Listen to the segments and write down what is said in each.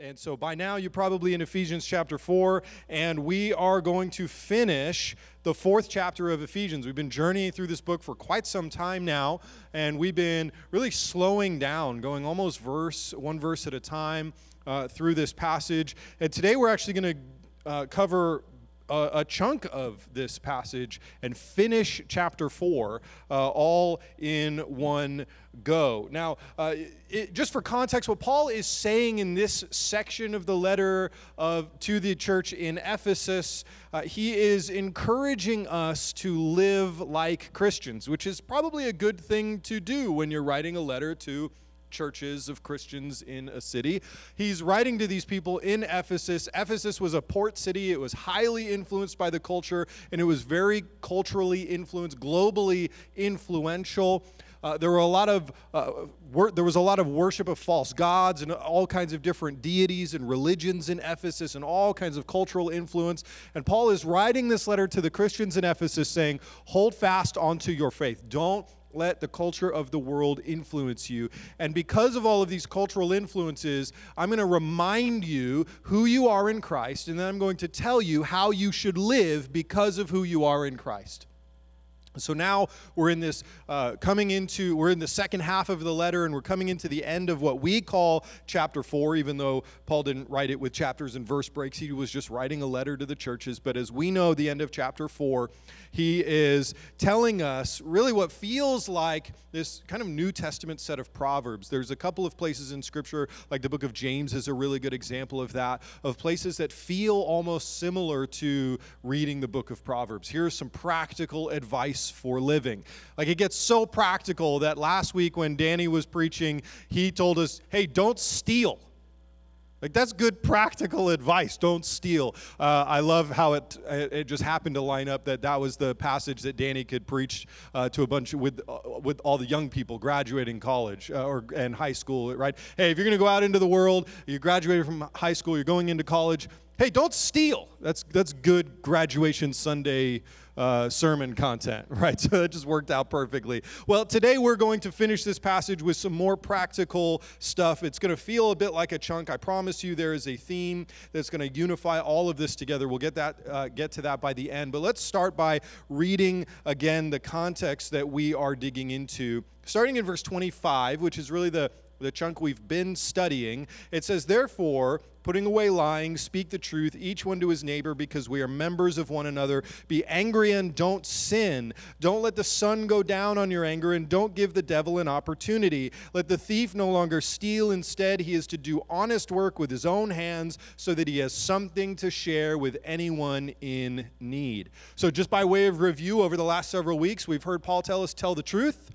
And so by now you're probably in Ephesians chapter 4, and we are going to finish the fourth chapter of Ephesians. We've been journeying through this book for quite some time now, and we've been really slowing down, going almost verse, one verse at a time uh, through this passage. And today we're actually going to uh, cover a, a, chunk of this passage and finish chapter 4 uh, all in one go. Now, uh, it, just for context, what Paul is saying in this section of the letter of, to the church in Ephesus, uh, he is encouraging us to live like Christians, which is probably a good thing to do when you're writing a letter to churches of Christians in a city. He's writing to these people in Ephesus. Ephesus was a port city, it was highly influenced by the culture, and it was very culturally influenced, globally influential. Uh, there were a lot of uh, wor- there was a lot of worship of false gods and all kinds of different deities and religions in Ephesus and all kinds of cultural influence. And Paul is writing this letter to the Christians in Ephesus saying, "Hold fast onto your faith. Don't let the culture of the world influence you. And because of all of these cultural influences, I'm going to remind you who you are in Christ, and then I'm going to tell you how you should live because of who you are in Christ. So now we're in this uh, coming into, we're in the second half of the letter, and we're coming into the end of what we call chapter four, even though Paul didn't write it with chapters and verse breaks. He was just writing a letter to the churches. But as we know, the end of chapter four, he is telling us really what feels like this kind of New Testament set of Proverbs. There's a couple of places in Scripture, like the book of James is a really good example of that, of places that feel almost similar to reading the book of Proverbs. Here's some practical advice for living. Like it gets so practical that last week when Danny was preaching, he told us, hey, don't steal. Like that's good practical advice. Don't steal. Uh, I love how it it just happened to line up that that was the passage that Danny could preach uh, to a bunch with uh, with all the young people graduating college uh, or and high school. Right? Hey, if you're going to go out into the world, you graduated from high school, you're going into college. Hey, don't steal. That's that's good graduation Sunday uh, sermon content, right? So that just worked out perfectly. Well, today we're going to finish this passage with some more practical stuff. It's going to feel a bit like a chunk. I promise you, there is a theme that's going to unify all of this together. We'll get that uh, get to that by the end. But let's start by reading again the context that we are digging into, starting in verse 25, which is really the the chunk we've been studying. It says, Therefore, putting away lying, speak the truth, each one to his neighbor, because we are members of one another. Be angry and don't sin. Don't let the sun go down on your anger, and don't give the devil an opportunity. Let the thief no longer steal. Instead, he is to do honest work with his own hands, so that he has something to share with anyone in need. So, just by way of review, over the last several weeks, we've heard Paul tell us, Tell the truth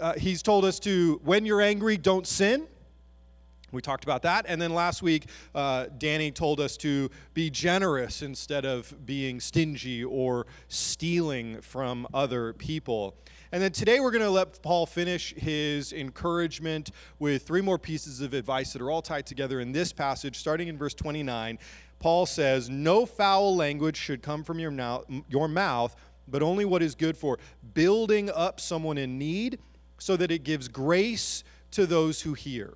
uh, he's told us to, when you're angry, don't sin. We talked about that. And then last week, uh, Danny told us to be generous instead of being stingy or stealing from other people. And then today, we're going to let Paul finish his encouragement with three more pieces of advice that are all tied together in this passage, starting in verse 29. Paul says, No foul language should come from your, your mouth, but only what is good for building up someone in need so that it gives grace to those who hear.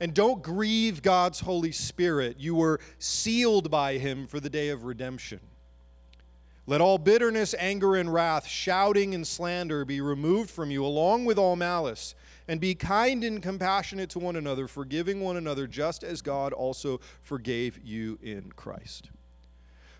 And don't grieve God's Holy Spirit. You were sealed by Him for the day of redemption. Let all bitterness, anger, and wrath, shouting and slander be removed from you, along with all malice. And be kind and compassionate to one another, forgiving one another, just as God also forgave you in Christ.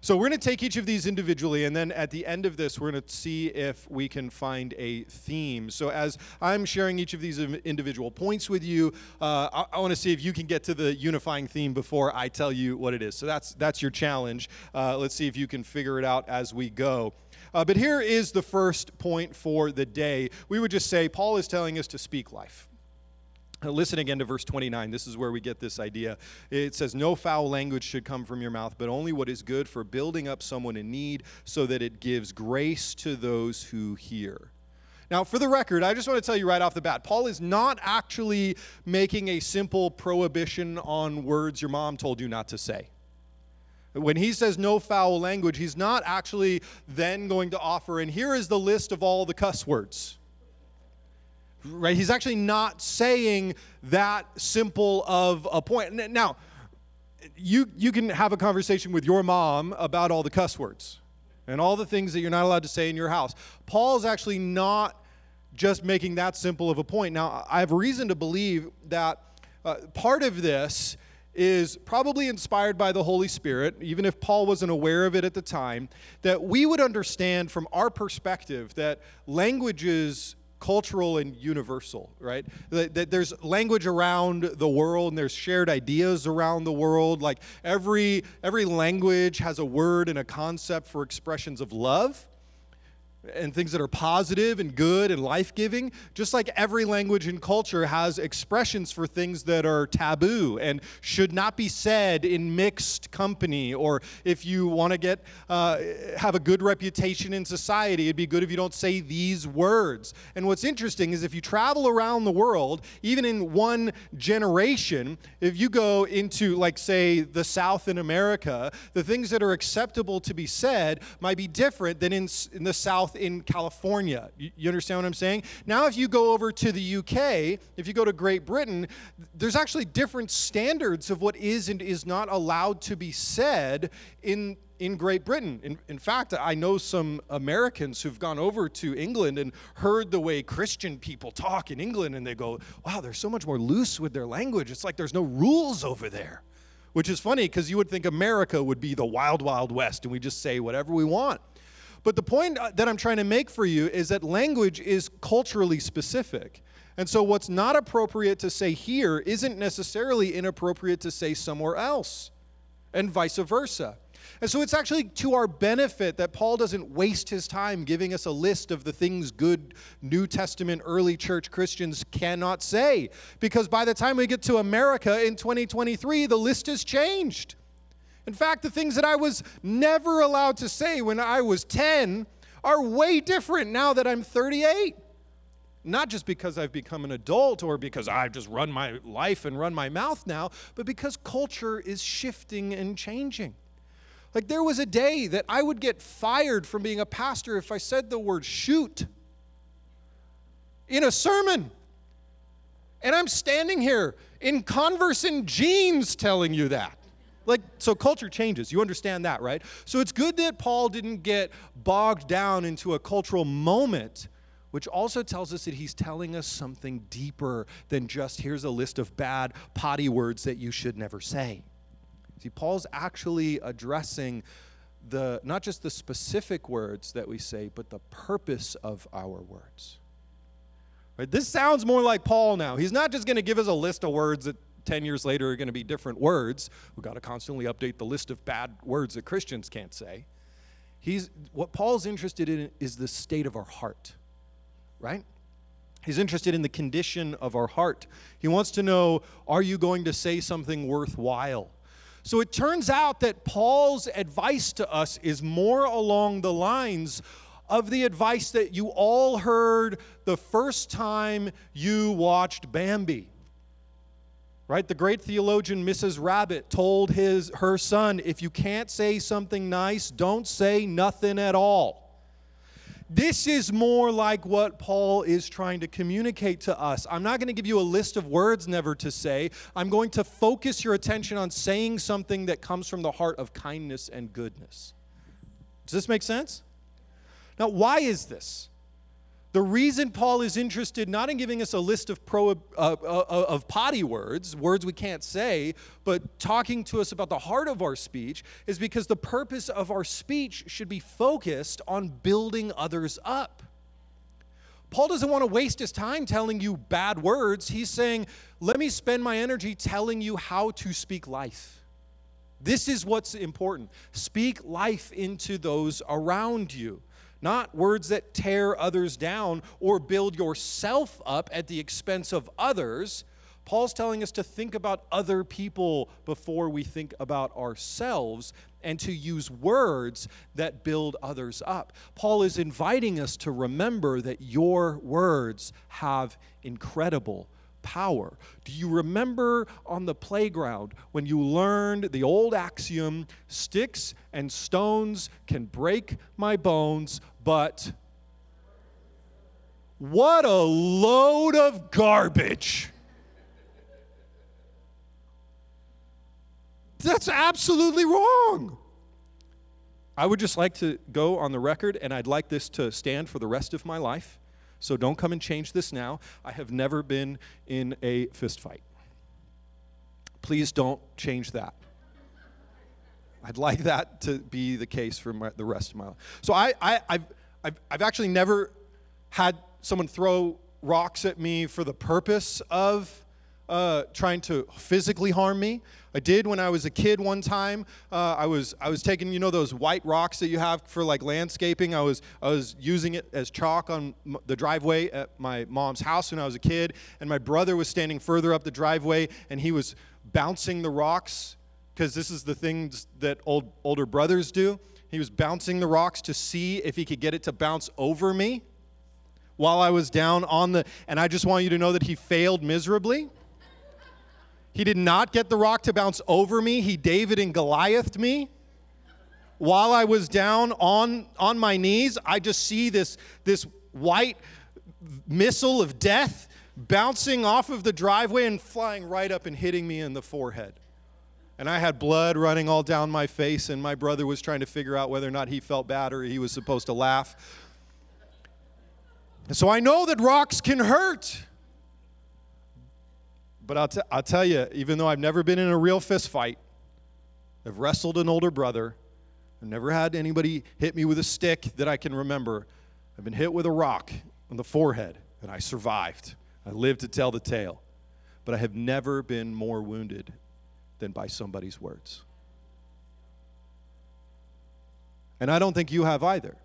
So we're going to take each of these individually, and then at the end of this, we're going to see if we can find a theme. So as I'm sharing each of these individual points with you, uh, I, I want to see if you can get to the unifying theme before I tell you what it is. So that's that's your challenge. Uh, let's see if you can figure it out as we go. Uh, but here is the first point for the day. We would just say Paul is telling us to speak life. Listen again to verse 29. This is where we get this idea. It says, No foul language should come from your mouth, but only what is good for building up someone in need so that it gives grace to those who hear. Now, for the record, I just want to tell you right off the bat Paul is not actually making a simple prohibition on words your mom told you not to say. When he says no foul language, he's not actually then going to offer, and here is the list of all the cuss words right? He's actually not saying that simple of a point. Now, you, you can have a conversation with your mom about all the cuss words and all the things that you're not allowed to say in your house. Paul's actually not just making that simple of a point. Now, I have reason to believe that uh, part of this is probably inspired by the Holy Spirit, even if Paul wasn't aware of it at the time, that we would understand from our perspective that languages cultural and universal, right? That, there's language around the world and there's shared ideas around the world. Like every every language has a word and a concept for expressions of love and things that are positive and good and life giving, just like every language and culture has expressions for things that are taboo and should not be said in mixed company. Or if you want to get uh, have a good reputation in society, it'd be good if you don't say these words. And what's interesting is if you travel around the world, even in one generation, if you go into, like, say, the South in America, the things that are acceptable to be said might be different than in, in the South in California. You, you, understand what I'm saying? Now, if you go over to the UK, if you go to Great Britain, there's actually different standards of what is and is not allowed to be said in in Great Britain. In, in fact, I know some Americans who've gone over to England and heard the way Christian people talk in England, and they go, wow, they're so much more loose with their language. It's like there's no rules over there. Which is funny because you would think America would be the wild, wild west and we just say whatever we want. But the point uh, that I'm trying to make for you is that language is culturally specific. And so, what's not appropriate to say here isn't necessarily inappropriate to say somewhere else, and vice versa. And so, it's actually to our benefit that Paul doesn't waste his time giving us a list of the things good New Testament early church Christians cannot say. Because by the time we get to America in 2023, the list has changed. In fact, the things that I was never allowed to say when I was 10 are way different now that I'm 38. Not just because I've become an adult or because I've just run my life and run my mouth now, but because culture is shifting and changing. Like there was a day that I would get fired from being a pastor if I said the word shoot in a sermon. And I'm standing here in Converse and jeans telling you that. Like, so culture changes. You understand that, right? So it's good that Paul didn't get bogged down into a cultural moment, which also tells us that he's telling us something deeper than just here's a list of bad potty words that you should never say. See, Paul's actually addressing the not just the specific words that we say, but the purpose of our words. Right? This sounds more like Paul now. He's not just going to give us a list of words that 10 years later are going to be different words. We've got to constantly update the list of bad words that Christians can't say. He's, what Paul's interested in is the state of our heart, right? He's interested in the condition of our heart. He wants to know are you going to say something worthwhile? So it turns out that Paul's advice to us is more along the lines of the advice that you all heard the first time you watched Bambi right the great theologian mrs rabbit told his her son if you can't say something nice don't say nothing at all this is more like what Paul is trying to communicate to us. I'm not going to give you a list of words never to say. I'm going to focus your attention on saying something that comes from the heart of kindness and goodness. Does this make sense? Now, why is this? The reason Paul is interested not in giving us a list of, pro, uh, uh, of potty words, words we can't say, but talking to us about the heart of our speech, is because the purpose of our speech should be focused on building others up. Paul doesn't want to waste his time telling you bad words. He's saying, let me spend my energy telling you how to speak life. This is what's important. Speak life into those around you not words that tear others down or build yourself up at the expense of others. Paul's telling us to think about other people before we think about ourselves and to use words that build others up. Paul is inviting us to remember that your words have incredible power. Do you remember on the playground when you learned the old axiom sticks and stones can break my bones, but What a load of garbage. That's absolutely wrong. I would just like to go on the record, and I'd like this to stand for the rest of my life. So don't come and change this now. I have never been in a fist fight. Please don't change that. I'd like that to be the case for my, the rest of my life. So I, I, I've, I've, I've actually never had someone throw rocks at me for the purpose of uh, trying to physically harm me. I did when I was a kid one time. Uh, I was I was taking you know those white rocks that you have for like landscaping. I was I was using it as chalk on m- the driveway at my mom's house when I was a kid, and my brother was standing further up the driveway, and he was bouncing the rocks because this is the things that old older brothers do. He was bouncing the rocks to see if he could get it to bounce over me while I was down on the. And I just want you to know that he failed miserably. He did not get the rock to bounce over me. He David and Goliathed me. While I was down on, on my knees, I just see this, this white missile of death bouncing off of the driveway and flying right up and hitting me in the forehead. And I had blood running all down my face, and my brother was trying to figure out whether or not he felt bad or he was supposed to laugh. And so I know that rocks can hurt. But I'll, t- I'll tell you, even though I've never been in a real fist fight, I've wrestled an older brother. I've never had anybody hit me with a stick that I can remember. I've been hit with a rock on the forehead, and I survived. I lived to tell the tale. But I have never been more wounded than by somebody's words. And I don't think you have either.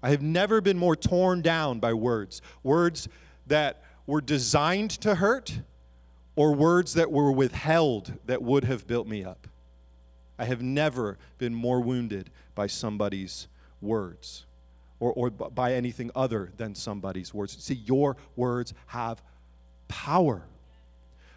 I have never been more torn down by words. Words that were designed to hurt or words that were withheld that would have built me up. I have never been more wounded by somebody's words or, or by anything other than somebody's words. See, your words have power.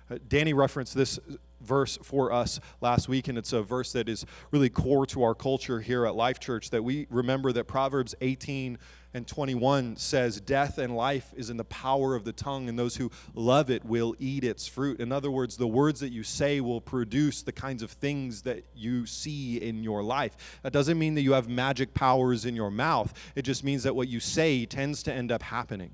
Uh, Danny referenced this verse for us last week, and it's a verse that is really core to our culture here at Life Church that we remember that Proverbs 18 and 21 says, Death and life is in the power of the tongue, and those who love it will eat its fruit. In other words, the words that you say will produce the kinds of things that you see in your life. That doesn't mean that you have magic powers in your mouth, it just means that what you say tends to end up happening.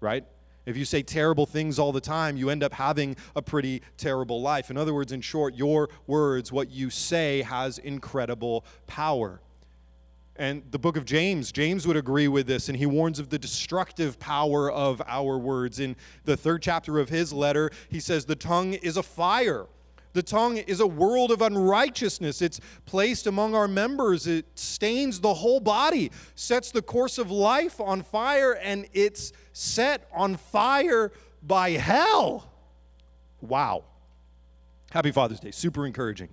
Right? If you say terrible things all the time, you end up having a pretty terrible life. In other words, in short, your words, what you say, has incredible power. And the book of James, James would agree with this, and he warns of the destructive power of our words. In the third chapter of his letter, he says, The tongue is a fire. The tongue is a world of unrighteousness. It's placed among our members. It stains the whole body, sets the course of life on fire, and it's set on fire by hell. Wow. Happy Father's Day. Super encouraging.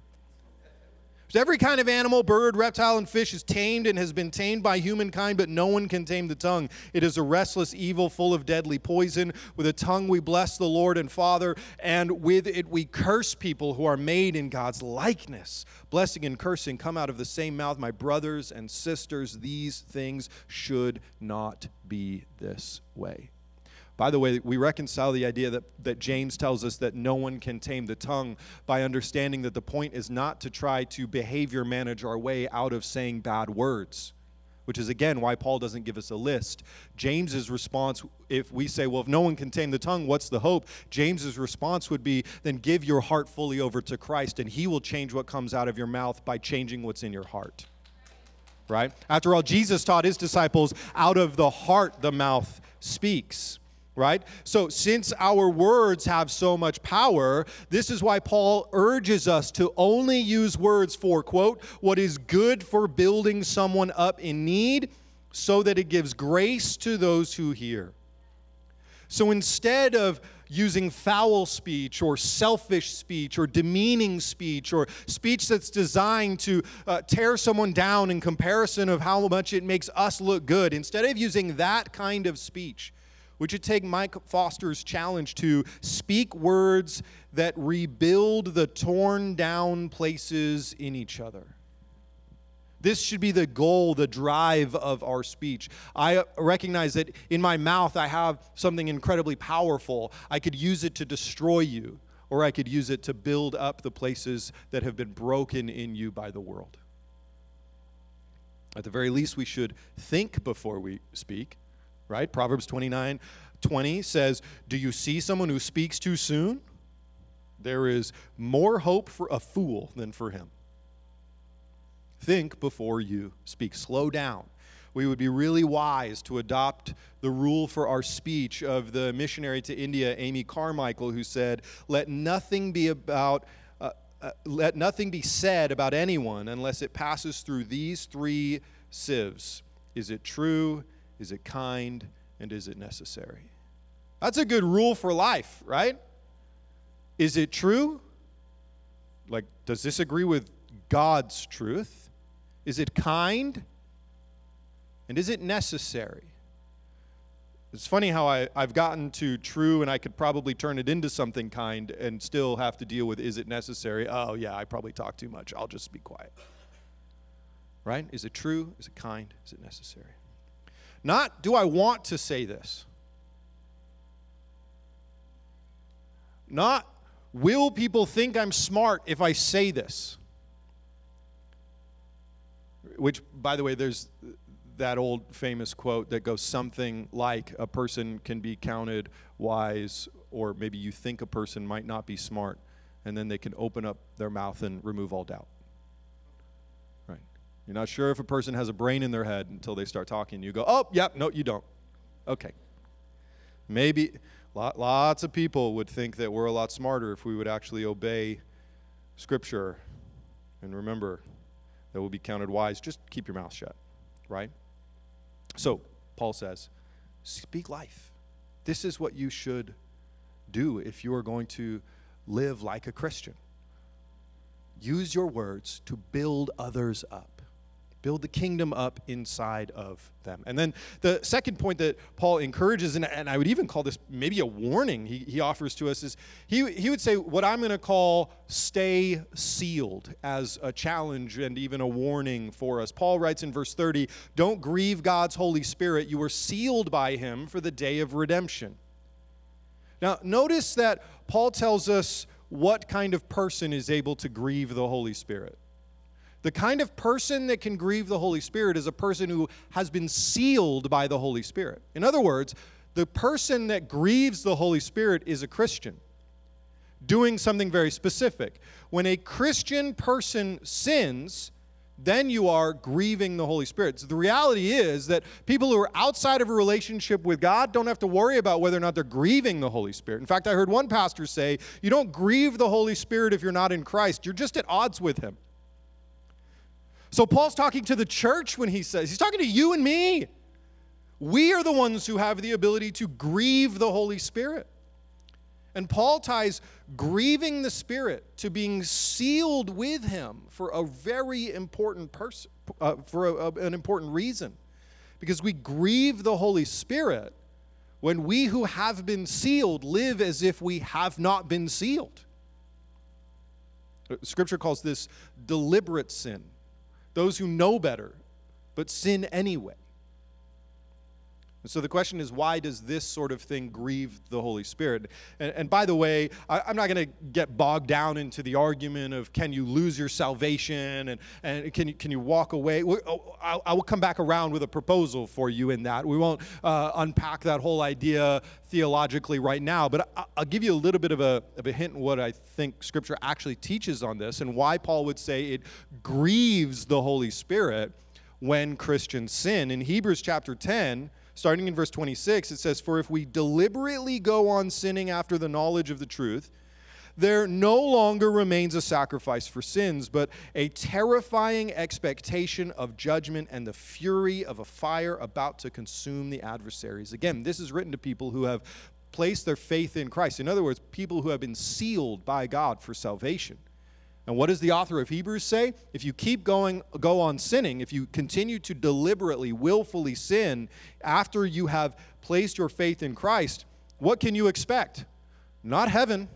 Every kind of animal, bird, reptile, and fish is tamed and has been tamed by humankind, but no one can tame the tongue. It is a restless evil full of deadly poison. With a tongue we bless the Lord and Father, and with it we curse people who are made in God's likeness. Blessing and cursing come out of the same mouth. My brothers and sisters, these things should not be this way. By the way, we reconcile the idea that, that James tells us that no one can tame the tongue by understanding that the point is not to try to behavior manage our way out of saying bad words, which is again why Paul doesn't give us a list. James's response, if we say, well, if no one can tame the tongue, what's the hope? James's response would be, then give your heart fully over to Christ, and he will change what comes out of your mouth by changing what's in your heart. Right? After all, Jesus taught his disciples, out of the heart the mouth speaks right? So, since our words have so much power, this is why Paul urges us to only use words for, quote, what is good for building someone up in need so that it gives grace to those who hear. So, instead of using foul speech or selfish speech or demeaning speech or speech that's designed to uh, tear someone down in comparison of how much it makes us look good, instead of using that kind of speech, would you take Mike Foster's challenge to speak words that rebuild the torn down places in each other? This should be the goal, the drive of our speech. I recognize that in my mouth I have something incredibly powerful. I could use it to destroy you, or I could use it to build up the places that have been broken in you by the world. At the very least, we should think before we speak, right? Proverbs 29 20 says, Do you see someone who speaks too soon? There is more hope for a fool than for him. Think before you speak. Slow down. We would be really wise to adopt the rule for our speech of the missionary to India, Amy Carmichael, who said, Let nothing be about. Uh, uh, let nothing be said about anyone unless it passes through these three sieves. Is it true? Is it kind? And is it necessary? That's a good rule for life, right? Is it true? Like, does this agree with God's truth? Is it kind? And is it necessary? It's funny how I, I've gotten to true and I could probably turn it into something kind and still have to deal with is it necessary? Oh, yeah, I probably talk too much. I'll just be quiet. Right? Is it true? Is it kind? Is it necessary? Not do I want to say this. Not will people think I'm smart if I say this which, by the way, there's that old famous quote that goes something like a person can be counted wise, or maybe you think a person might not be smart, and then they can open up their mouth and remove all doubt. You're not sure if a person has a brain in their head until they start talking. You go, oh, yep, no, you don't. Okay. Maybe lots of people would think that we're a lot smarter if we would actually obey Scripture. And remember, that we'll be counted wise, just keep your mouth shut, right? So, Paul says, speak life. This is what you should do if you are going to live like a Christian. Use your words to build others up build the kingdom up inside of them. And then the second point that Paul encourages, and, and I would even call this maybe a warning he, he offers to us, is he, he would say what I'm going to call stay sealed as a challenge and even a warning for us. Paul writes in verse 30 Don't grieve God's Holy Spirit. You were sealed by him for the day of redemption. Now, notice that Paul tells us what kind of person is able to grieve the Holy Spirit. The kind of person that can grieve the Holy Spirit is a person who has been sealed by the Holy Spirit. In other words, the person that grieves the Holy Spirit is a Christian doing something very specific. When a Christian person sins, then you are grieving the Holy Spirit. So the reality is that people who are outside of a relationship with God don't have to worry about whether or not they're grieving the Holy Spirit. In fact, I heard one pastor say, You don't grieve the Holy Spirit if you're not in Christ, you're just at odds with Him. So Paul's talking to the church when he says, he's talking to you and me. We are the ones who have the ability to grieve the Holy Spirit. And Paul ties grieving the Spirit to being sealed with Him for a very important person, uh, for a, a, an important reason. Because we grieve the Holy Spirit when we who have been sealed live as if we have not been sealed. Scripture calls this deliberate sin those who know better, but sin anyway. And so the question is, why does this sort of thing grieve the Holy Spirit? And, and by the way, I, am not going to get bogged down into the argument of can you lose your salvation and, and can, you, can you walk away? Oh, I, I will come back around with a proposal for you in that. We won't uh, unpack that whole idea theologically right now, but I, I'll give you a little bit of a, of a hint in what I think Scripture actually teaches on this and why Paul would say it grieves the Holy Spirit when Christians sin. In Hebrews chapter 10, starting in verse 26, it says, For if we deliberately go on sinning after the knowledge of the truth, there no longer remains a sacrifice for sins, but a terrifying expectation of judgment and the fury of a fire about to consume the adversaries. Again, this is written to people who have placed their faith in Christ. In other words, people who have been sealed by God for salvation. And what does the author of Hebrews say? If you keep going go on sinning, if you continue to deliberately, willfully sin after you have placed your faith in Christ, what can you expect? Not heaven.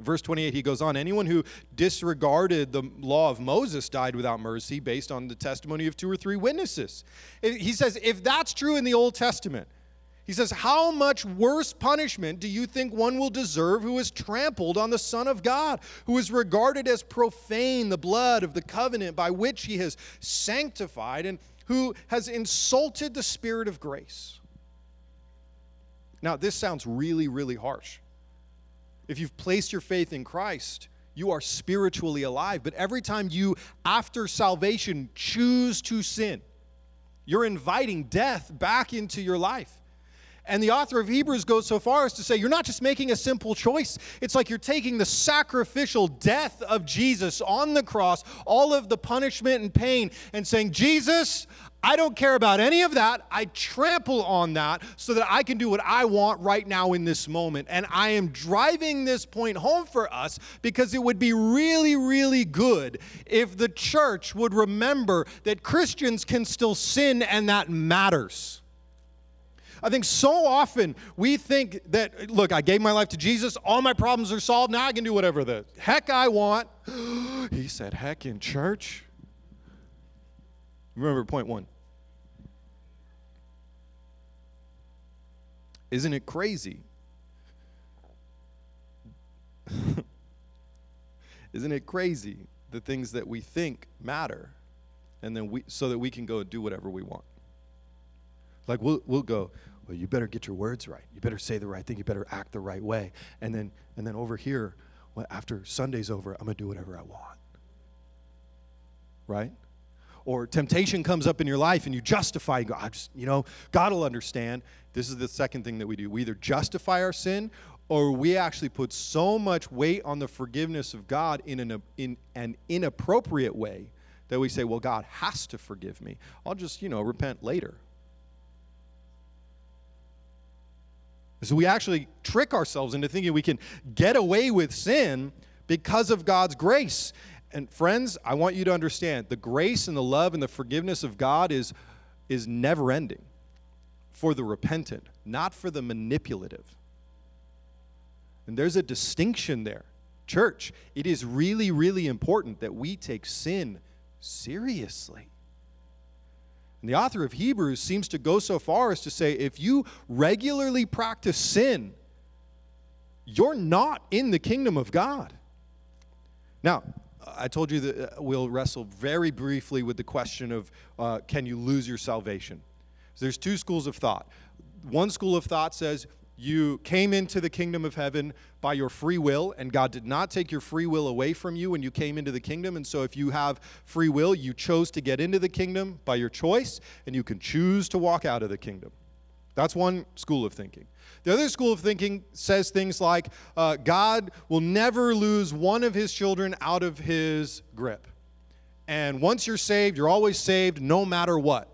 Verse 28, he goes on Anyone who disregarded the law of Moses died without mercy based on the testimony of two or three witnesses. He says, if that's true in the Old Testament, he says, How much worse punishment do you think one will deserve who has trampled on the Son of God, who is regarded as profane the blood of the covenant by which he has sanctified, and who has insulted the Spirit of grace? Now, this sounds really, really harsh. If you've placed your faith in Christ, you are spiritually alive. But every time you, after salvation, choose to sin, you're inviting death back into your life. And the author of Hebrews goes so far as to say, you're not just making a simple choice. It's like you're taking the sacrificial death of Jesus on the cross, all of the punishment and pain, and saying, Jesus, I don't care about any of that. I trample on that so that I can do what I want right now in this moment. And I am driving this point home for us because it would be really, really good if the church would remember that Christians can still sin and that matters. I think so often we think that, look, I gave my life to Jesus, all my problems are solved, now I can do whatever the heck I want. he said, heck in church. Remember point one. Isn't it crazy? Isn't it crazy the things that we think matter and then we so that we can go do whatever we want? Like we'll we'll go, well, you better get your words right. You better say the right thing. You better act the right way. And then, and then over here, well, after Sunday's over, I'm going to do whatever I want. Right? Or temptation comes up in your life and you justify, God, just, you know, God will understand. This is the second thing that we do. We either justify our sin or we actually put so much weight on the forgiveness of God in an, in an inappropriate way that we say, well, God has to forgive me. I'll just, you know, repent later. So we actually trick ourselves into thinking we can get away with sin because of God's grace. And friends, I want you to understand the grace and the love and the forgiveness of God is, is never ending for the repentant, not for the manipulative. And there's a distinction there. Church, it is really, really important that we take sin seriously. And the author of Hebrews seems to go so far as to say if you regularly practice sin, you're not in the kingdom of God. Now, I told you that uh, we'll wrestle very briefly with the question of uh, can you lose your salvation? So there's two schools of thought. One school of thought says you came into the kingdom of heaven by your free will, and God did not take your free will away from you when you came into the kingdom. And so, if you have free will, you chose to get into the kingdom by your choice, and you can choose to walk out of the kingdom. That's one school of thinking. The other school of thinking says things like uh, God will never lose one of his children out of his grip. And once you're saved, you're always saved no matter what.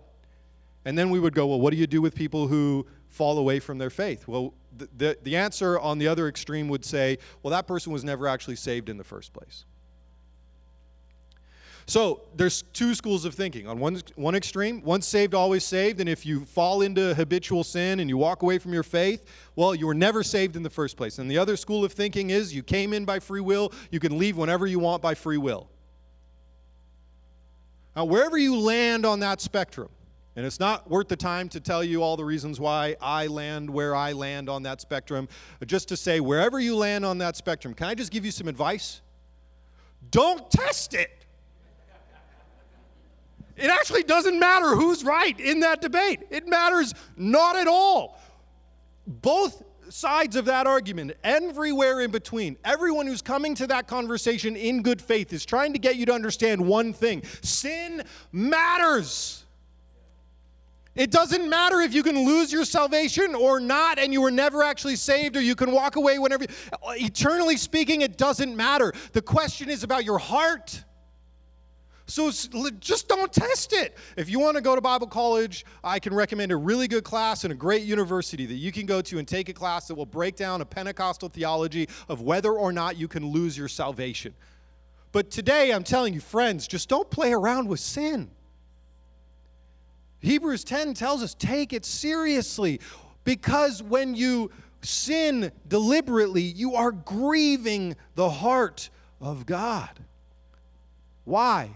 And then we would go, well, what do you do with people who fall away from their faith? Well, the, the, the answer on the other extreme would say, well, that person was never actually saved in the first place. So there's two schools of thinking. On one, one extreme, once saved, always saved. And if you fall into habitual sin and you walk away from your faith, well, you were never saved in the first place. And the other school of thinking is you came in by free will, you can leave whenever you want by free will. Now, wherever you land on that spectrum, and it's not worth the time to tell you all the reasons why I land where I land on that spectrum. Just to say, wherever you land on that spectrum, can I just give you some advice? Don't test it. It actually doesn't matter who's right in that debate. It matters not at all. Both sides of that argument, everywhere in between, everyone who's coming to that conversation in good faith is trying to get you to understand one thing sin matters. It doesn't matter if you can lose your salvation or not, and you were never actually saved, or you can walk away whenever. Uh, eternally speaking, it doesn't matter. The question is about your heart. So just don't test it. If you want to go to Bible college, I can recommend a really good class in a great university that you can go to and take a class that will break down a Pentecostal theology of whether or not you can lose your salvation. But today, I'm telling you, friends, just don't play around with sin. Hebrews 10 tells us take it seriously because when you sin deliberately, you are grieving the heart of God. Why?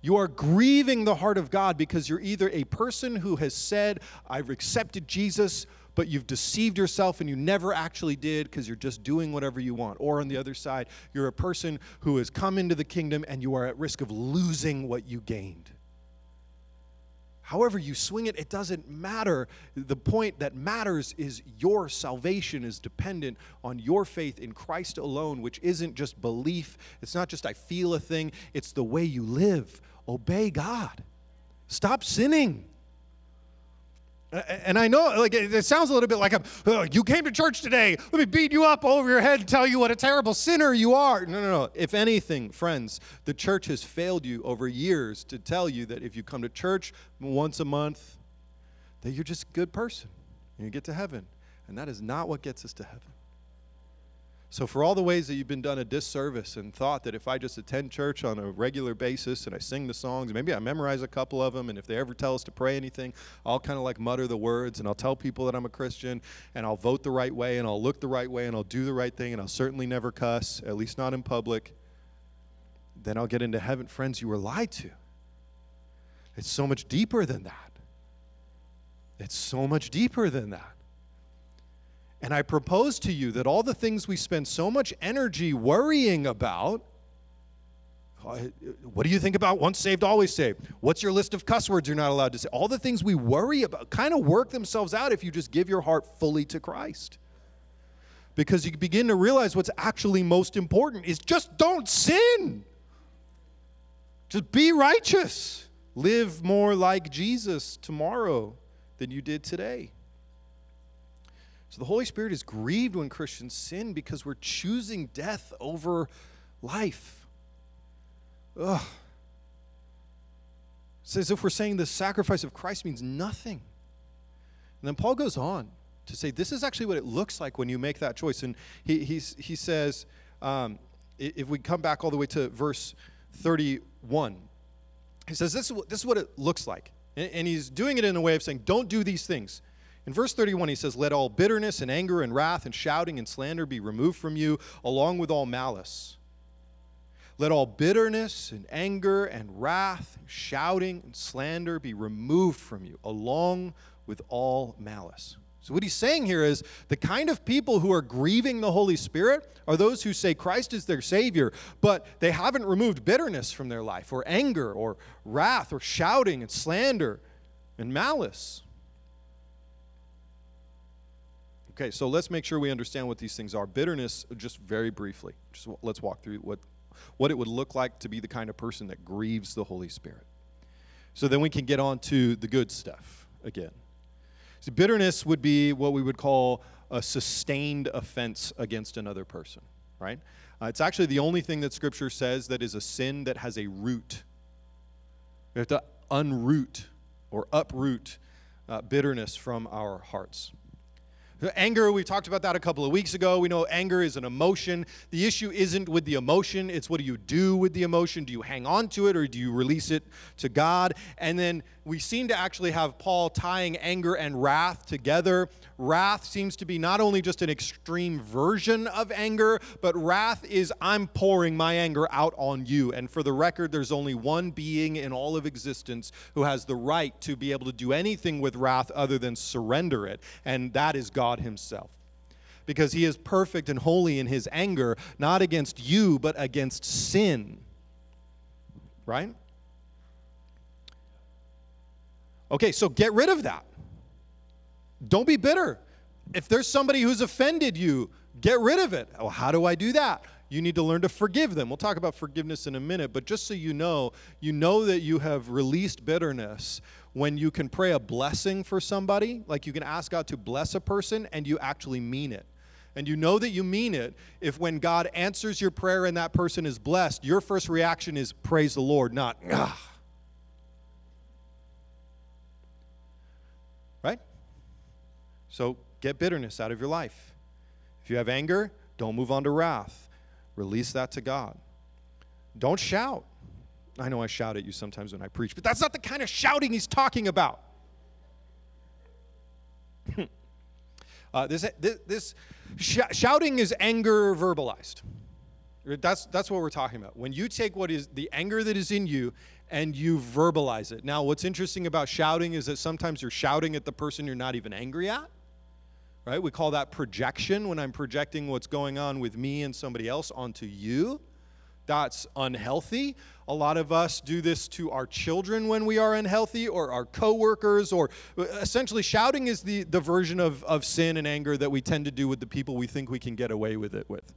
You are grieving the heart of God because you're either a person who has said, I've accepted Jesus, but you've deceived yourself and you never actually did because you're just doing whatever you want. Or on the other side, you're a person who has come into the kingdom and you are at risk of losing what you gained. However, you swing it, it doesn't matter. The point that matters is your salvation is dependent on your faith in Christ alone, which isn't just belief. It's not just I feel a thing, it's the way you live. Obey God. Stop sinning. And I know, like, it sounds a little bit like, oh, you came to church today. Let me beat you up over your head and tell you what a terrible sinner you are. No, no, no. If anything, friends, the church has failed you over years to tell you that if you come to church once a month, that you're just a good person and you get to heaven. And that is not what gets us to heaven. So, for all the ways that you've been done a disservice and thought that if I just attend church on a regular basis and I sing the songs, maybe I memorize a couple of them, and if they ever tell us to pray anything, I'll kind of like mutter the words and I'll tell people that I'm a Christian and I'll vote the right way and I'll look the right way and I'll do the right thing and I'll certainly never cuss, at least not in public, then I'll get into heaven. Friends, you were lied to. It's so much deeper than that. It's so much deeper than that. And I propose to you that all the things we spend so much energy worrying about uh, what do you think about once saved, always saved? What's your list of cuss words you're not allowed to say? All the things we worry about kind of work themselves out if you just give your heart fully to Christ. Because you begin to realize what's actually most important is just don't sin. Just be righteous. Live more like Jesus tomorrow than you did today. So the Holy Spirit is grieved when Christians sin because we're choosing death over life. Ugh. It's as if we're saying the sacrifice of Christ means nothing. And then Paul goes on to say this is actually what it looks like when you make that choice. And he, he's, he says, um, if we come back all the way to verse 31, he says, This is what, this is what it looks like. And, and he's doing it in a way of saying, Don't do these things. In verse 31, he says, Let all bitterness and anger and wrath and shouting and slander be removed from you, along with all malice. Let all bitterness and anger and wrath, shouting and slander be removed from you, along with all malice. So, what he's saying here is the kind of people who are grieving the Holy Spirit are those who say Christ is their Savior, but they haven't removed bitterness from their life, or anger, or wrath, or shouting and slander and malice. Okay, so let's make sure we understand what these things are. Bitterness, just very briefly, just let's walk through what, what it would look like to be the kind of person that grieves the Holy Spirit. So then we can get on to the good stuff again. Bitterness would be what we would call a sustained offense against another person, right? Uh, it's actually the only thing that Scripture says that is a sin that has a root. We have to unroot or uproot uh, bitterness from our hearts. Anger, we talked about that a couple of weeks ago. We know anger is an emotion. The issue isn't with the emotion, it's what do you do with the emotion? Do you hang on to it or do you release it to God? And then we seem to actually have Paul tying anger and wrath together. Wrath seems to be not only just an extreme version of anger, but wrath is I'm pouring my anger out on you. And for the record, there's only one being in all of existence who has the right to be able to do anything with wrath other than surrender it, and that is God Himself because he is perfect and holy in his anger, not against you, but against sin. Right? Okay, so get rid of that. Don't be bitter. If there's somebody who's offended you, get rid of it. Oh, how do I do that? You need to learn to forgive them. We'll talk about forgiveness in a minute, but just so you know, you know that you have released bitterness when you can pray a blessing for somebody, like you can ask God to bless a person and you actually mean it. And you know that you mean it if when God answers your prayer and that person is blessed, your first reaction is praise the Lord, not, ah So get bitterness out of your life. If you have anger, don't move on to wrath. Release that to God. Don't shout. I know I shout at you sometimes when I preach, but that's not the kind of shouting he's talking about. Uh, this this, this sh- shouting is anger verbalized. That's, that's what we're talking about. When you take what is the anger that is in you and you verbalize it. Now, what's interesting about shouting is that sometimes you're shouting at the person you're not even angry at. Right? We call that projection when I'm projecting what's going on with me and somebody else onto you. That's unhealthy. A lot of us do this to our children when we are unhealthy, or our coworkers, or essentially shouting is the, the version of, of sin and anger that we tend to do with the people we think we can get away with it with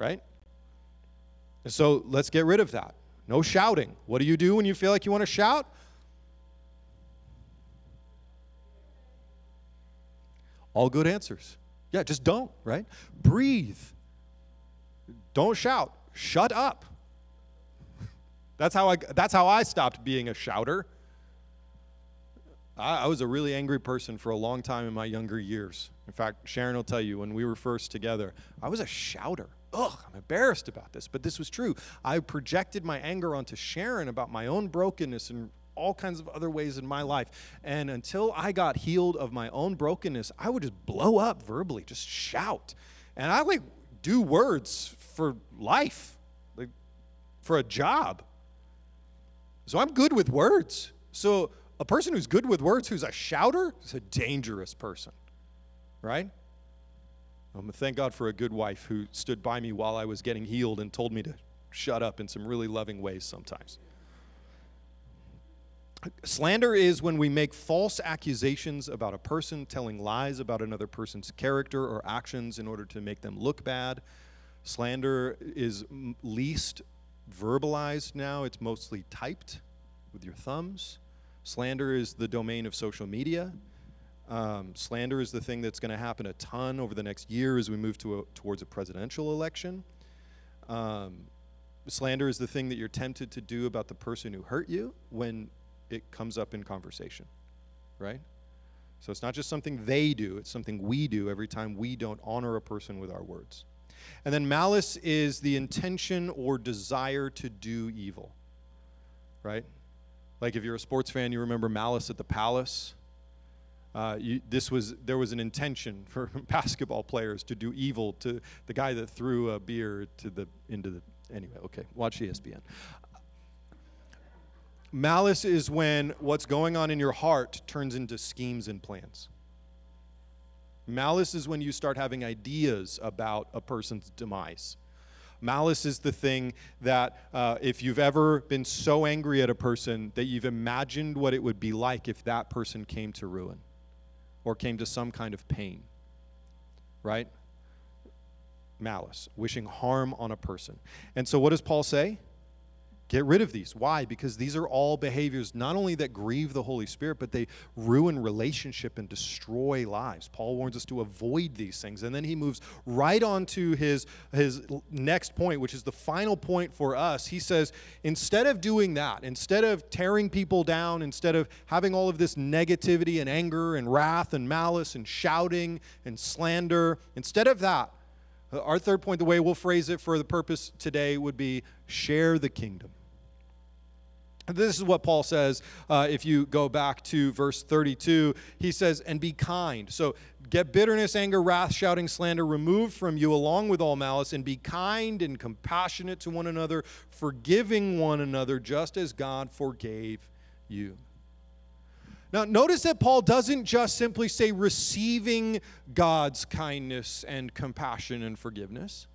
right? And so let's get rid of that. No shouting. What do you do when you feel like you want to shout? All good answers. Yeah, just don't, right? Breathe. Don't shout. Shut up. That's how I that's how I stopped being a shouter. I, I was a really angry person for a long time in my younger years. In fact, Sharon will tell you when we were first together, I was a shouter ugh, I'm embarrassed about this, but this was true. I projected my anger onto Sharon about my own brokenness and all kinds of other ways in my life. And until I got healed of my own brokenness, I would just blow up verbally, just shout. And I like do words for life, like for a job. So I'm good with words. So a person who's good with words, who's a shouter, is a dangerous person, right? Um, thank God for a good wife who stood by me while I was getting healed and told me to shut up in some really loving ways sometimes. Slander is when we make false accusations about a person, telling lies about another person's character or actions in order to make them look bad. Slander is least verbalized now, it's mostly typed with your thumbs. Slander is the domain of social media. Um, slander is the thing that's going to happen a ton over the next year as we move to a, towards a presidential election. Um, slander is the thing that you're tempted to do about the person who hurt you when it comes up in conversation, right? So it's not just something they do, it's something we do every time we don't honor a person with our words. And then malice is the intention or desire to do evil, right? Like if you're a sports fan, you remember Malice at the Palace uh, you, this was there was an intention for basketball players to do evil to the guy that threw a beer to the into the anyway okay watch espn malice is when what's going on in your heart turns into schemes and plans malice is when you start having ideas about a person's demise Malice is the thing that uh, if you've ever been so angry at a person that you've imagined what it would be like if that person came to ruin or came to some kind of pain. Right? Malice, wishing harm on a person. And so, what does Paul say? Get rid of these. Why? Because these are all behaviors not only that grieve the Holy Spirit, but they ruin relationship and destroy lives. Paul warns us to avoid these things. And then he moves right on to his, his next point, which is the final point for us. He says, instead of doing that, instead of tearing people down, instead of having all of this negativity and anger and wrath and malice and shouting and slander, instead of that, our third point, the way we'll phrase it for the purpose today, would be share the kingdom. This is what Paul says uh, if you go back to verse 32. He says, and be kind. So get bitterness, anger, wrath, shouting, slander removed from you along with all malice, and be kind and compassionate to one another, forgiving one another just as God forgave you. Now, notice that Paul doesn't just simply say receiving God's kindness and compassion and forgiveness.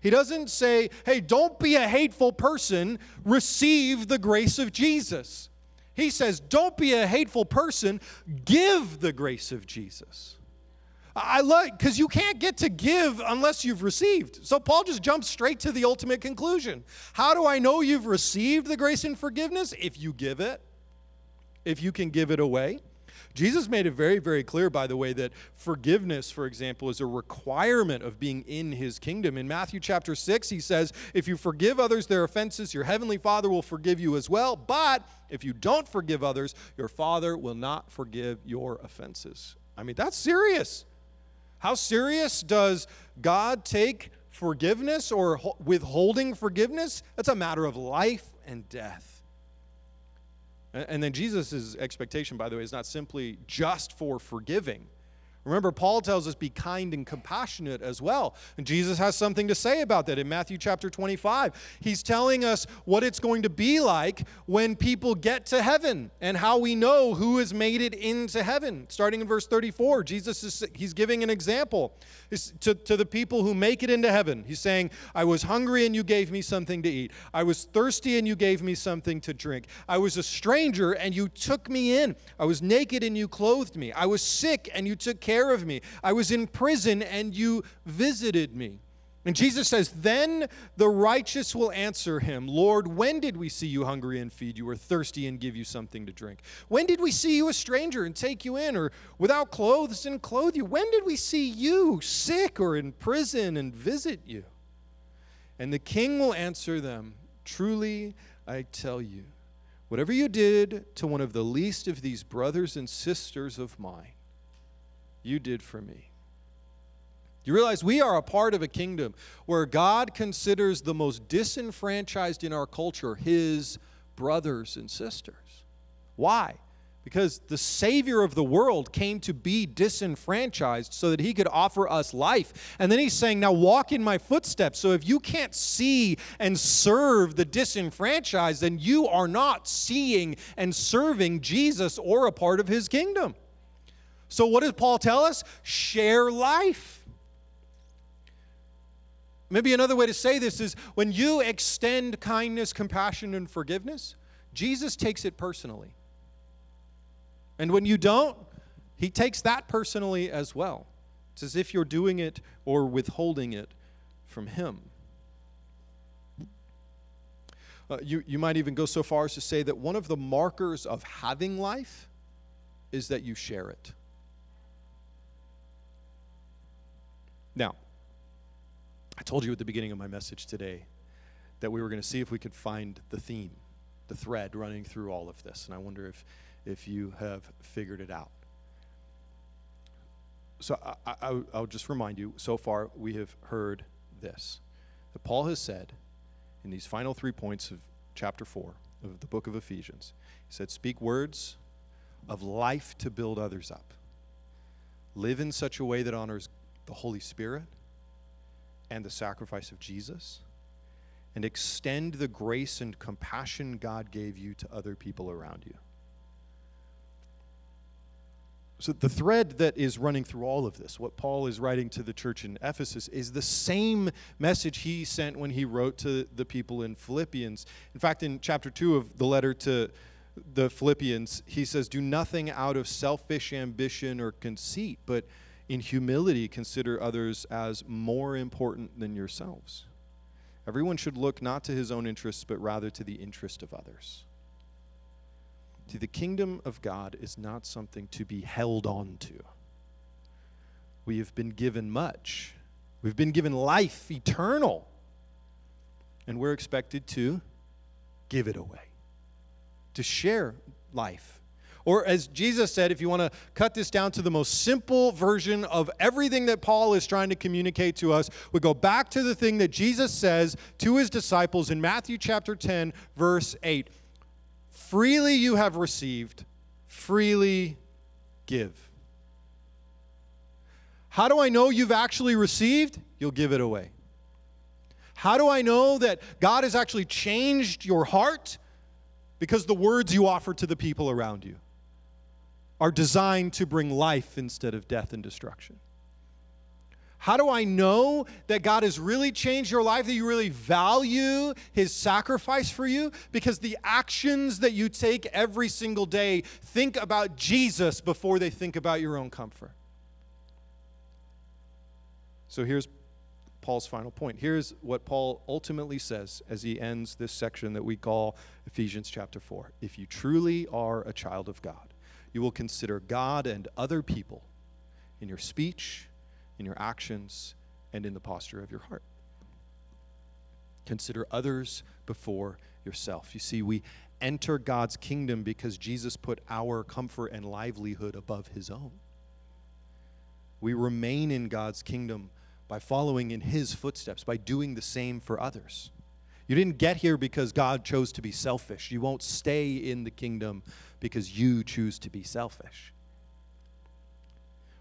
He doesn't say, hey, don't be a hateful person, receive the grace of Jesus. He says, don't be a hateful person, give the grace of Jesus. I like because you can't get to give unless you've received. So Paul just jumps straight to the ultimate conclusion. How do I know you've received the grace and forgiveness? If you give it, if you can give it away. Jesus made it very, very clear, by the way, that forgiveness, for example, is a requirement of being in his kingdom. In Matthew chapter 6, he says, If you forgive others their offenses, your heavenly Father will forgive you as well. But if you don't forgive others, your Father will not forgive your offenses. I mean, that's serious. How serious does God take forgiveness or withholding forgiveness? That's a matter of life and death. And then Jesus' expectation, by the way, is not simply just for forgiving, Remember, Paul tells us be kind and compassionate as well. And Jesus has something to say about that in Matthew chapter 25. He's telling us what it's going to be like when people get to heaven and how we know who has made it into heaven. Starting in verse 34, Jesus is he's giving an example to, to the people who make it into heaven. He's saying, I was hungry and you gave me something to eat. I was thirsty and you gave me something to drink. I was a stranger and you took me in. I was naked and you clothed me. I was sick and you took care of me. I was in prison and you visited me. And Jesus says, Then the righteous will answer him, Lord, when did we see you hungry and feed you, or thirsty and give you something to drink? When did we see you a stranger and take you in, or without clothes and clothe you? When did we see you sick or in prison and visit you? And the king will answer them, Truly I tell you, whatever you did to one of the least of these brothers and sisters of mine, you did for me. You realize we are a part of a kingdom where God considers the most disenfranchised in our culture his brothers and sisters. Why? Because the Savior of the world came to be disenfranchised so that he could offer us life. And then he's saying, Now walk in my footsteps. So if you can't see and serve the disenfranchised, then you are not seeing and serving Jesus or a part of his kingdom. So, what does Paul tell us? Share life. Maybe another way to say this is when you extend kindness, compassion, and forgiveness, Jesus takes it personally. And when you don't, he takes that personally as well. It's as if you're doing it or withholding it from him. Uh, you, you might even go so far as to say that one of the markers of having life is that you share it. Now, I told you at the beginning of my message today that we were going to see if we could find the theme, the thread running through all of this. And I wonder if, if you have figured it out. So I, I, I'll just remind you so far, we have heard this that Paul has said in these final three points of chapter 4 of the book of Ephesians. He said, Speak words of life to build others up. Live in such a way that honors the Holy Spirit and the sacrifice of Jesus, and extend the grace and compassion God gave you to other people around you. So, the thread that is running through all of this, what Paul is writing to the church in Ephesus, is the same message he sent when he wrote to the people in Philippians. In fact, in chapter 2 of the letter to the Philippians, he says, Do nothing out of selfish ambition or conceit, but in humility, consider others as more important than yourselves. Everyone should look not to his own interests, but rather to the interest of others. See, the kingdom of God is not something to be held on to. We have been given much, we've been given life eternal, and we're expected to give it away, to share life or as Jesus said, if you want to cut this down to the most simple version of everything that Paul is trying to communicate to us, we go back to the thing that Jesus says to his disciples in Matthew chapter 10, verse 8 Freely you have received, freely give. How do I know you've actually received? You'll give it away. How do I know that God has actually changed your heart? Because the words you offer to the people around you are designed to bring life instead of death and destruction. How do I know that God has really changed your life, that you really value His sacrifice for you? Because the actions that you take every single day think about Jesus before they think about your own comfort. So here's Paul's final point. Here's what Paul ultimately says as he ends this section that we call Ephesians chapter 4. If you truly are a child of God, you will consider God and other people in your speech, in your actions, and in the posture of your heart. Consider others before yourself. You see, we enter God's kingdom because Jesus put our comfort and livelihood above his own. We remain in God's kingdom by following in his footsteps, by doing the same for others. You didn't get here because God chose to be selfish. You won't stay in the kingdom because you choose to be selfish.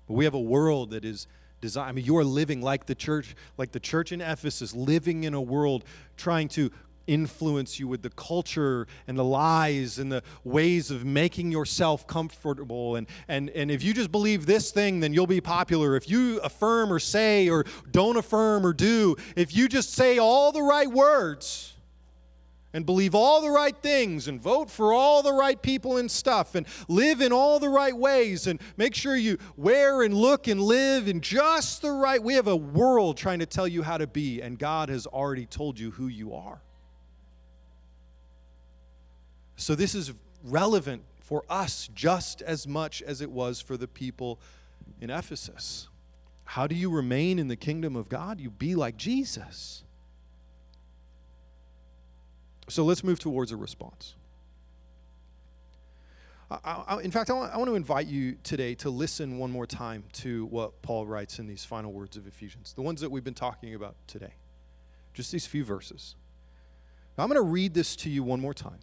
But we have a world that is designed. I mean, you are living like the church, like the church in Ephesus, living in a world trying to influence you with the culture and the lies and the ways of making yourself comfortable. And, and, and if you just believe this thing, then you'll be popular. If you affirm or say or don't affirm or do, if you just say all the right words, and believe all the right things and vote for all the right people and stuff and live in all the right ways and make sure you wear and look and live in just the right way. we have a world trying to tell you how to be and God has already told you who you are. So this is relevant for us just as much as it was for the people in Ephesus. How do you remain in the kingdom of God? You be like Jesus. So let's move towards a response. I, I, in fact, I want, I want to invite you today to listen one more time to what Paul writes in these final words of Ephesians, the ones that we've been talking about today. Just these few verses. Now, I'm going to read this to you one more time.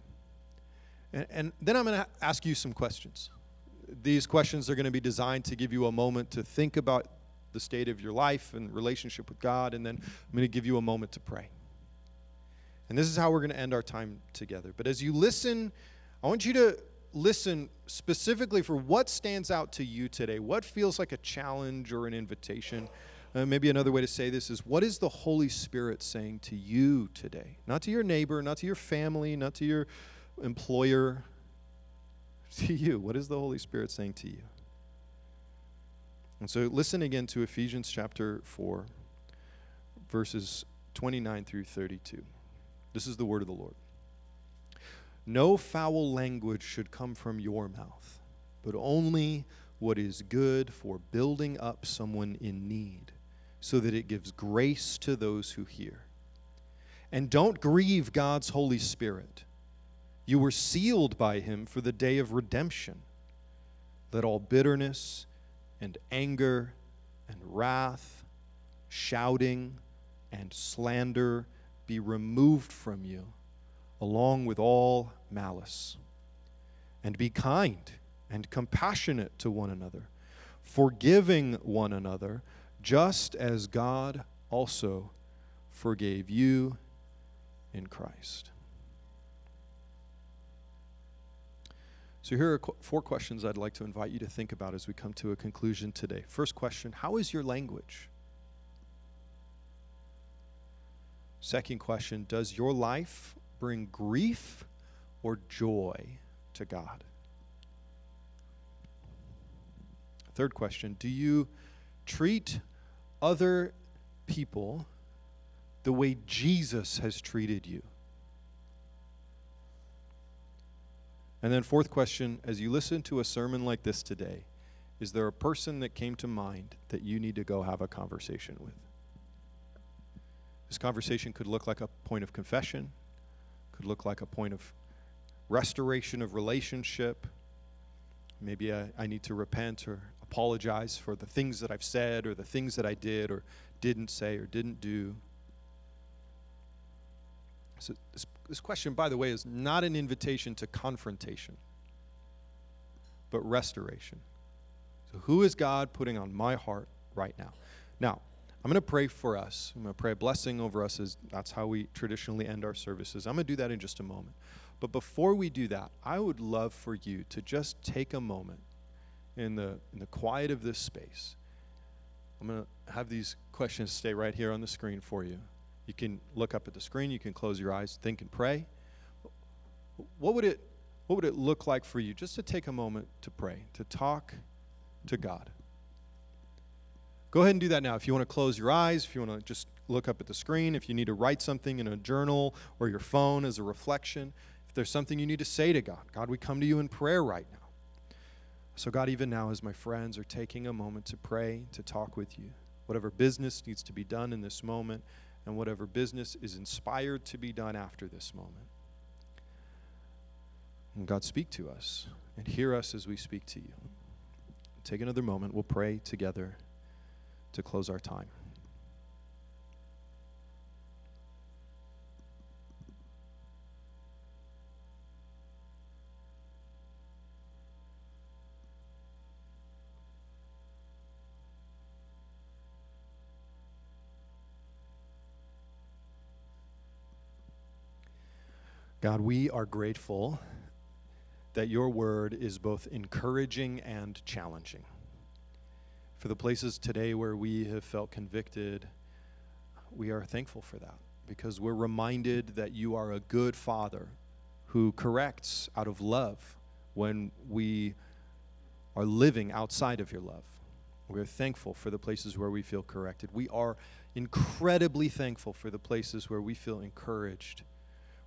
And, and then I'm going to ask you some questions. These questions are going to be designed to give you a moment to think about the state of your life and relationship with God, and then I'm going to give you a moment to pray. And this is how we're going to end our time together. But as you listen, I want you to listen specifically for what stands out to you today. What feels like a challenge or an invitation? Uh, maybe another way to say this is what is the Holy Spirit saying to you today? Not to your neighbor, not to your family, not to your employer, to you. What is the Holy Spirit saying to you? And so listen again to Ephesians chapter 4, verses 29 through 32. This is the word of the Lord. No foul language should come from your mouth, but only what is good for building up someone in need, so that it gives grace to those who hear. And don't grieve God's Holy Spirit you were sealed by him for the day of redemption. Let all bitterness and anger and wrath, shouting and slander be removed from you, along with all malice. And be kind and compassionate to one another, forgiving one another, just as God also forgave you in Christ. So, here are four questions I'd like to invite you to think about as we come to a conclusion today. First question How is your language? Second question Does your life bring grief or joy to God? Third question Do you treat other people the way Jesus has treated you? And then, fourth question as you listen to a sermon like this today, is there a person that came to mind that you need to go have a conversation with? This conversation could look like a point of confession, could look like a point of restoration of relationship. Maybe I, I need to repent or apologize for the things that I've said or the things that I did or didn't say or didn't do. So this, this question, by the way, is not an invitation to confrontation, but restoration. So, who is God putting on my heart right now? Now, I'm going to pray for us. I'm going to pray a blessing over us, as that's how we traditionally end our services. I'm going to do that in just a moment. But before we do that, I would love for you to just take a moment in the, in the quiet of this space. I'm going to have these questions stay right here on the screen for you. You can look up at the screen, you can close your eyes, think and pray. What would it what would it look like for you just to take a moment to pray, to talk to God? Go ahead and do that now. If you want to close your eyes, if you want to just look up at the screen, if you need to write something in a journal or your phone as a reflection, if there's something you need to say to God, God, we come to you in prayer right now. So, God, even now, as my friends are taking a moment to pray, to talk with you, whatever business needs to be done in this moment, and whatever business is inspired to be done after this moment. And God, speak to us and hear us as we speak to you. Take another moment. We'll pray together to close our time. God, we are grateful that your word is both encouraging and challenging. For the places today where we have felt convicted, we are thankful for that because we're reminded that you are a good father who corrects out of love when we are living outside of your love. We're thankful for the places where we feel corrected. We are incredibly thankful for the places where we feel encouraged.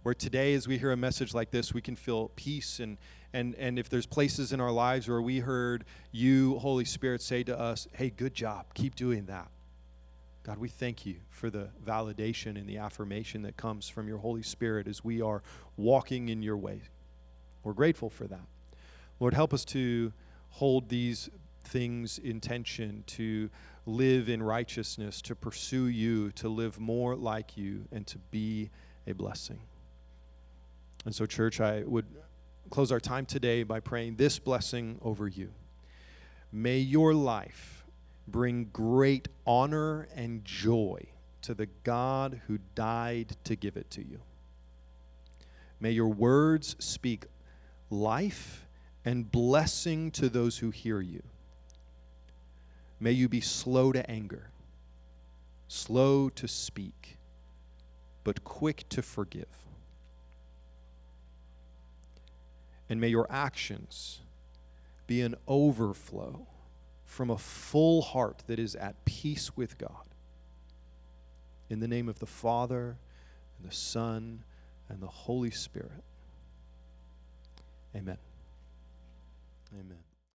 Where today, as we hear a message like this, we can feel peace. And, and, and if there's places in our lives where we heard you, Holy Spirit, say to us, hey, good job, keep doing that. God, we thank you for the validation and the affirmation that comes from your Holy Spirit as we are walking in your way. We're grateful for that. Lord, help us to hold these things in tension, to live in righteousness, to pursue you, to live more like you, and to be a blessing. And so, church, I would close our time today by praying this blessing over you. May your life bring great honor and joy to the God who died to give it to you. May your words speak life and blessing to those who hear you. May you be slow to anger, slow to speak, but quick to forgive. And may your actions be an overflow from a full heart that is at peace with God. In the name of the Father, and the Son, and the Holy Spirit. Amen. Amen.